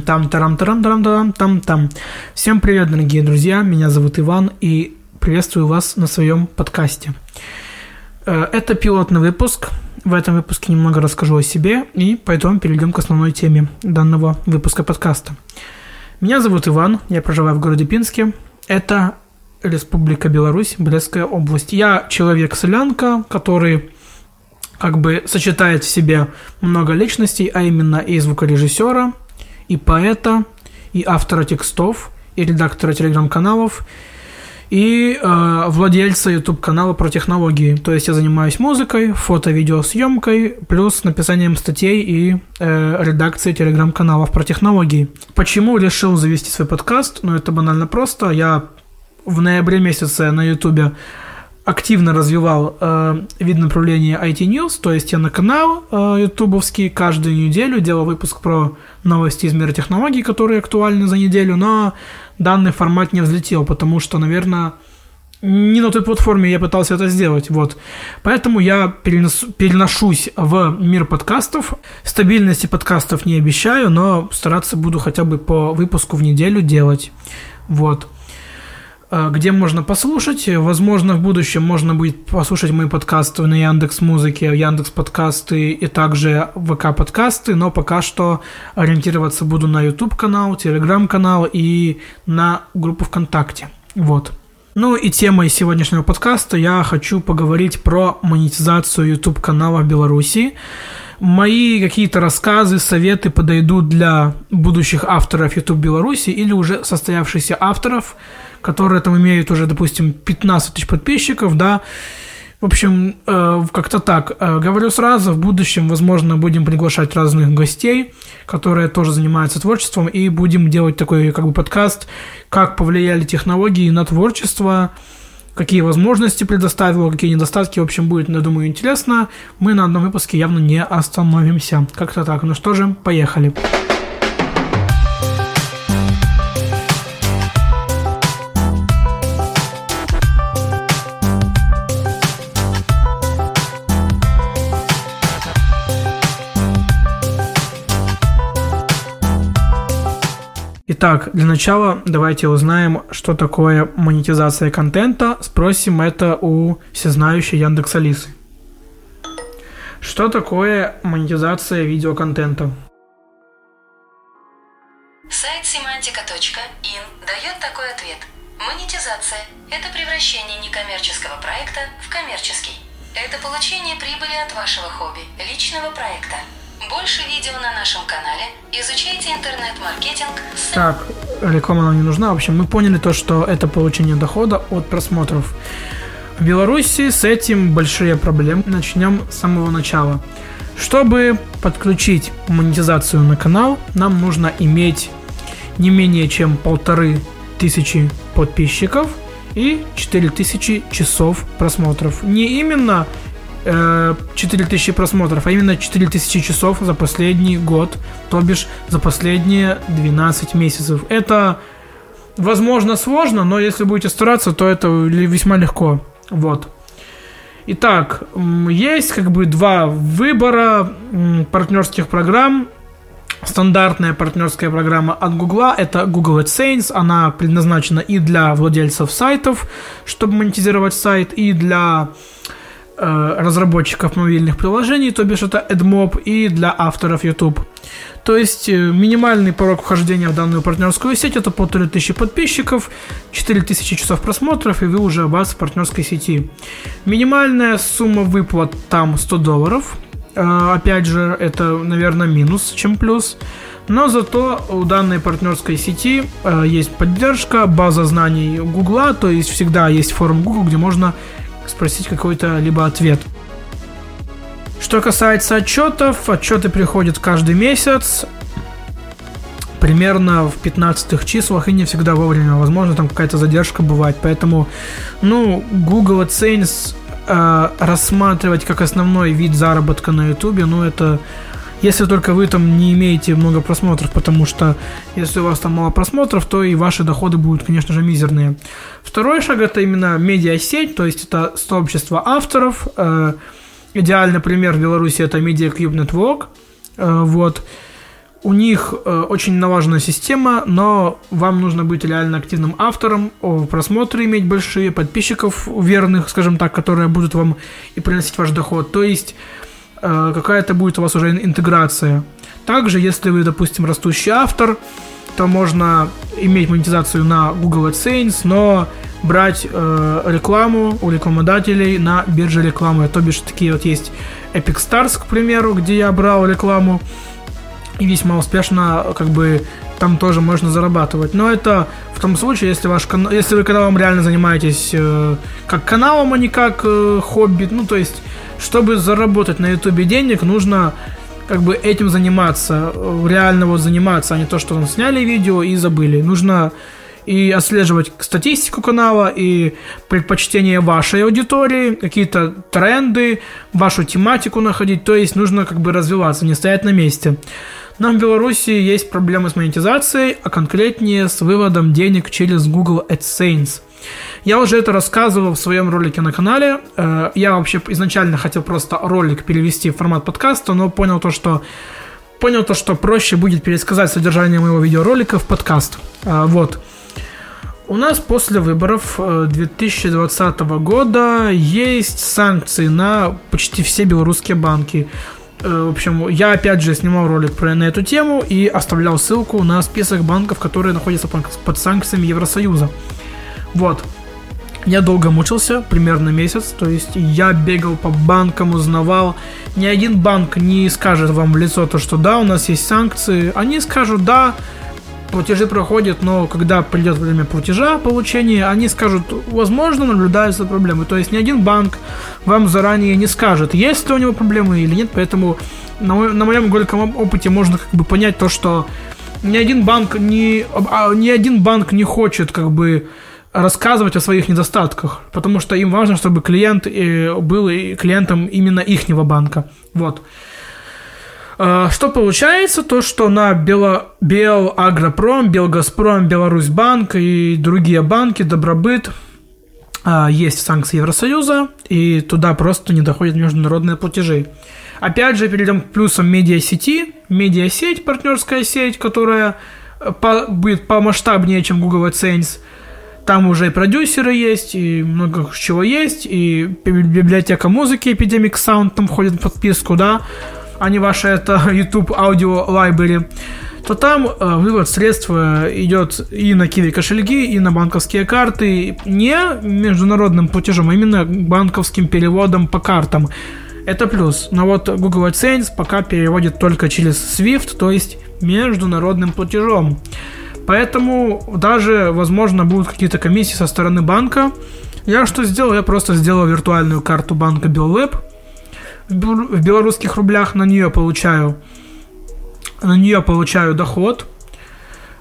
там там тарам тарам тарам тарам там там Всем привет, дорогие друзья, меня зовут Иван, и приветствую вас на своем подкасте. Э, это пилотный выпуск. В этом выпуске немного расскажу о себе, и поэтому перейдем к основной теме данного выпуска подкаста. Меня зовут Иван, я проживаю в городе Пинске. Это Республика Беларусь, Брестская область. Я человек-солянка, который как бы сочетает в себе много личностей, а именно и звукорежиссера, и поэта, и автора текстов, и редактора телеграм-каналов, и э, владельца YouTube-канала про технологии. То есть я занимаюсь музыкой, фото-видеосъемкой, плюс написанием статей и э, редакцией телеграм-каналов про технологии. Почему решил завести свой подкаст? Ну, это банально просто. Я в ноябре месяце на YouTube активно развивал э, вид направления IT News, то есть я на канал э, ютубовский каждую неделю делал выпуск про новости из мира технологий, которые актуальны за неделю, но данный формат не взлетел, потому что, наверное, не на той платформе я пытался это сделать, вот. Поэтому я перенос, переношусь в мир подкастов. Стабильности подкастов не обещаю, но стараться буду хотя бы по выпуску в неделю делать, вот. Э, где можно послушать. Возможно, в будущем можно будет послушать мои подкасты на Яндекс Музыке, Яндекс Подкасты и также ВК Подкасты, но пока что ориентироваться буду на YouTube канал, Telegram канал и на группу ВКонтакте. Вот. Ну и темой сегодняшнего подкаста я хочу поговорить про монетизацию YouTube канала в Беларуси. Мои какие-то рассказы, советы подойдут для будущих авторов YouTube Беларуси или уже состоявшихся авторов – которые там имеют уже, допустим, 15 тысяч подписчиков, да, в общем, э, как-то так. Э, говорю сразу, в будущем, возможно, будем приглашать разных гостей, которые тоже занимаются творчеством, и будем делать такой как бы подкаст, как повлияли технологии на творчество, какие возможности предоставило, какие недостатки. В общем, будет, я думаю, интересно. Мы на одном выпуске явно не остановимся. Как-то так. Ну что же, поехали. Поехали. Итак, для начала давайте узнаем, что такое монетизация контента. Спросим это у всезнающей Яндекс Алисы. Что такое монетизация видеоконтента? Сайт semantica.in дает такой ответ. Монетизация – это превращение некоммерческого проекта в коммерческий. Это получение прибыли от вашего хобби, личного проекта – больше видео на нашем канале. Изучайте интернет-маркетинг. Так, реклама нам не нужна. В общем, мы поняли то, что это получение дохода от просмотров. В Беларуси с этим большие проблемы. Начнем с самого начала. Чтобы подключить монетизацию на канал, нам нужно иметь не менее чем полторы тысячи подписчиков и 4000 часов просмотров. Не именно 4000 э, просмотров, а именно 4000 часов за последний год, то бишь за последние 12 месяцев. Это, возможно, сложно, но если будете стараться, то это весьма легко. Вот. Итак, есть как бы два выбора партнерских программ. Стандартная партнерская программа от Google это Google AdSense. Она предназначена и для владельцев сайтов, чтобы монетизировать сайт, и для разработчиков мобильных приложений, то бишь это AdMob, и для авторов YouTube. То есть э, минимальный порог вхождения в данную партнерскую сеть это полторы тысячи подписчиков, 4000 часов просмотров, и вы уже вас в партнерской сети. Минимальная сумма выплат там 100 долларов. Э, опять же, это, наверное, минус, чем плюс. Но зато у данной партнерской сети есть поддержка, база знаний Гугла, то есть всегда есть форум Google, где можно спросить какой-то либо ответ. Что касается отчетов, отчеты приходят каждый месяц, примерно в 15 числах и не всегда вовремя. Возможно, там какая-то задержка бывает. Поэтому, ну, Google AdSense э, рассматривать как основной вид заработка на YouTube, ну, это если только вы там не имеете много просмотров, потому что если у вас там мало просмотров, то и ваши доходы будут, конечно же, мизерные. Второй шаг это именно медиасеть, то есть это сообщество авторов. Э, идеальный пример в Беларуси это Media Cube Network. Э, вот. у них э, очень налаженная система, но вам нужно быть реально активным автором, просмотры иметь большие, подписчиков верных, скажем так, которые будут вам и приносить ваш доход. То есть какая-то будет у вас уже интеграция. Также, если вы, допустим, растущий автор, то можно иметь монетизацию на Google AdSense, но брать э, рекламу у рекламодателей на бирже рекламы. То бишь такие вот есть Epic Stars, к примеру, где я брал рекламу и весьма успешно как бы там тоже можно зарабатывать. Но это в том случае, если ваш канал, если вы каналом реально занимаетесь э, как каналом, а не как э, хобби. Ну, то есть, чтобы заработать на ютубе денег, нужно как бы этим заниматься, э, реально вот заниматься, а не то, что там сняли видео и забыли. Нужно и отслеживать статистику канала, и предпочтения вашей аудитории, какие-то тренды, вашу тематику находить. То есть нужно как бы развиваться, не стоять на месте. Нам в Беларуси есть проблемы с монетизацией, а конкретнее с выводом денег через Google AdSense. Я уже это рассказывал в своем ролике на канале. Э, я вообще изначально хотел просто ролик перевести в формат подкаста, но понял то, что понял то, что проще будет пересказать содержание моего видеоролика в подкаст. Э, вот. У нас после выборов 2020 э, года есть санкции на почти все белорусские банки. В общем, я опять же снимал ролик про на эту тему и оставлял ссылку на список банков, которые находятся под санкциями Евросоюза. Вот. Я долго мучился, примерно месяц, то есть я бегал по банкам, узнавал. Ни один банк не скажет вам в лицо то, что да, у нас есть санкции. Они скажут, да, платежи проходят, но когда придет время платежа, получения, они скажут, возможно, наблюдаются проблемы. То есть ни один банк вам заранее не скажет, есть ли у него проблемы или нет, поэтому на, на моем горьком опыте можно как бы понять то, что ни один банк не, а, ни один банк не хочет как бы рассказывать о своих недостатках, потому что им важно, чтобы клиент э, был клиентом именно ихнего банка. Вот. А, что получается? То, что на Бело, Белагропром, Белгазпром, Беларусьбанк и другие банки, Добробыт, а, есть санкции Евросоюза, и туда просто не доходят международные платежи. Опять же, перейдем к плюсам медиасети. Медиасеть, партнерская сеть, которая э, по, будет помасштабнее, чем Google AdSense. Там уже и продюсеры есть, и много чего есть, и библиотека музыки Epidemic Sound там входит в подписку, да а не ваше это YouTube Audio Library, то там э, вывод средств идет и на Kiwi кошельки, и на банковские карты, не международным платежом, а именно банковским переводом по картам. Это плюс. Но вот Google AdSense пока переводит только через SWIFT, то есть международным платежом. Поэтому даже, возможно, будут какие-то комиссии со стороны банка. Я что сделал? Я просто сделал виртуальную карту банка BillLab, в белорусских рублях на нее получаю на нее получаю доход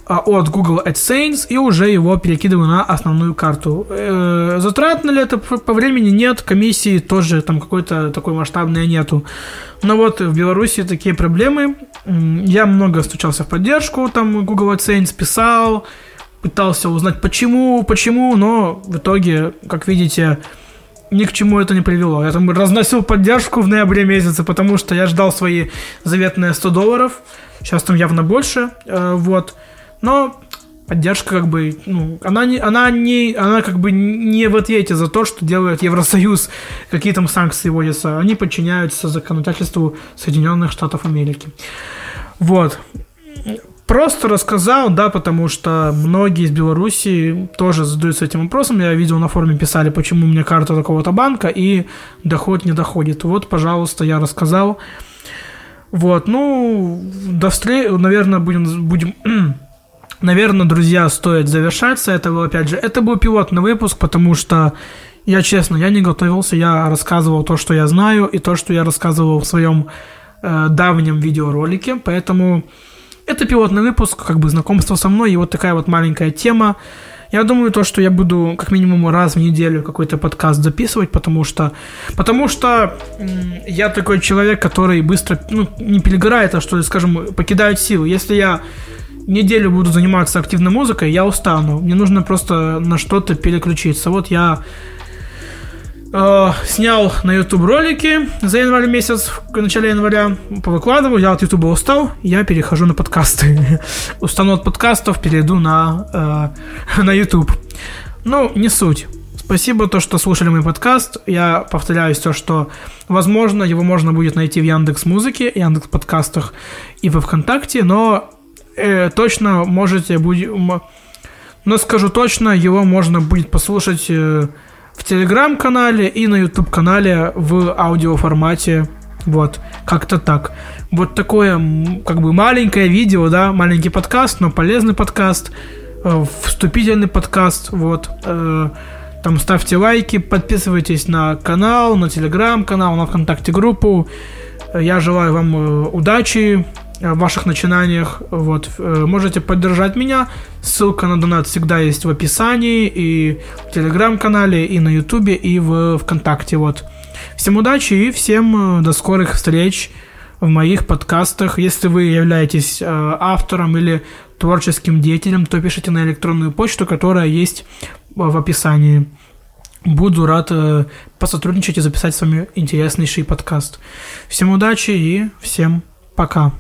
а, от Google AdSense и уже его перекидываю на основную карту. Э, затратно ли это по времени? Нет. Комиссии тоже там какой-то такой масштабной нету. Но вот в Беларуси такие проблемы. Я много стучался в поддержку, там Google AdSense писал, пытался узнать почему, почему, но в итоге, как видите, ни к чему это не привело. Я там разносил поддержку в ноябре месяце, потому что я ждал свои заветные 100 долларов. Сейчас там явно больше. Э, вот. Но поддержка как бы, ну, она не, она не, она как бы не в ответе за то, что делает Евросоюз, какие там санкции вводятся. Они подчиняются законодательству Соединенных Штатов Америки. Вот. Просто рассказал, да, потому что многие из Беларуси тоже задаются этим вопросом. Я видел на форуме писали, почему у меня карта такого-то банка и доход не доходит. Вот, пожалуйста, я рассказал. Вот, ну, до встречи, наверное, будем, будем наверное, друзья, стоит завершаться. Это был, опять же, это был пилотный выпуск, потому что я, честно, я не готовился, я рассказывал то, что я знаю, и то, что я рассказывал в своем э, давнем видеоролике, поэтому это пилотный выпуск, как бы знакомство со мной и вот такая вот маленькая тема. Я думаю, то, что я буду как минимум раз в неделю какой-то подкаст записывать, потому что, потому что я такой человек, который быстро, ну, не перегорает, а что, скажем, покидает силы. Если я неделю буду заниматься активной музыкой, я устану. Мне нужно просто на что-то переключиться. Вот я Э, снял на YouTube ролики за январь месяц, в начале января, повыкладывал, я от YouTube устал, я перехожу на подкасты. Устану от подкастов, перейду на, э, на YouTube. Ну, не суть. Спасибо, то, что слушали мой подкаст. Я повторяюсь то, что, возможно, его можно будет найти в Яндекс Музыке, Яндекс Подкастах и во Вконтакте, но э, точно можете будет, но скажу точно, его можно будет послушать э, в Телеграм-канале и на YouTube-канале в аудиоформате. Вот, как-то так. Вот такое, как бы, маленькое видео, да, маленький подкаст, но полезный подкаст, э, вступительный подкаст, вот. Э, там ставьте лайки, подписывайтесь на канал, на телеграм-канал, на ВКонтакте группу. Я желаю вам э, удачи, в ваших начинаниях. Вот. Э, можете поддержать меня. Ссылка на донат всегда есть в описании и в телеграм-канале, и на ютубе, и в ВКонтакте. Вот. Всем удачи и всем э, до скорых встреч в моих подкастах. Если вы являетесь э, автором или творческим деятелем, то пишите на электронную почту, которая есть в описании. Буду рад посотрудничать и записать с вами интереснейший подкаст. Всем удачи и всем пока.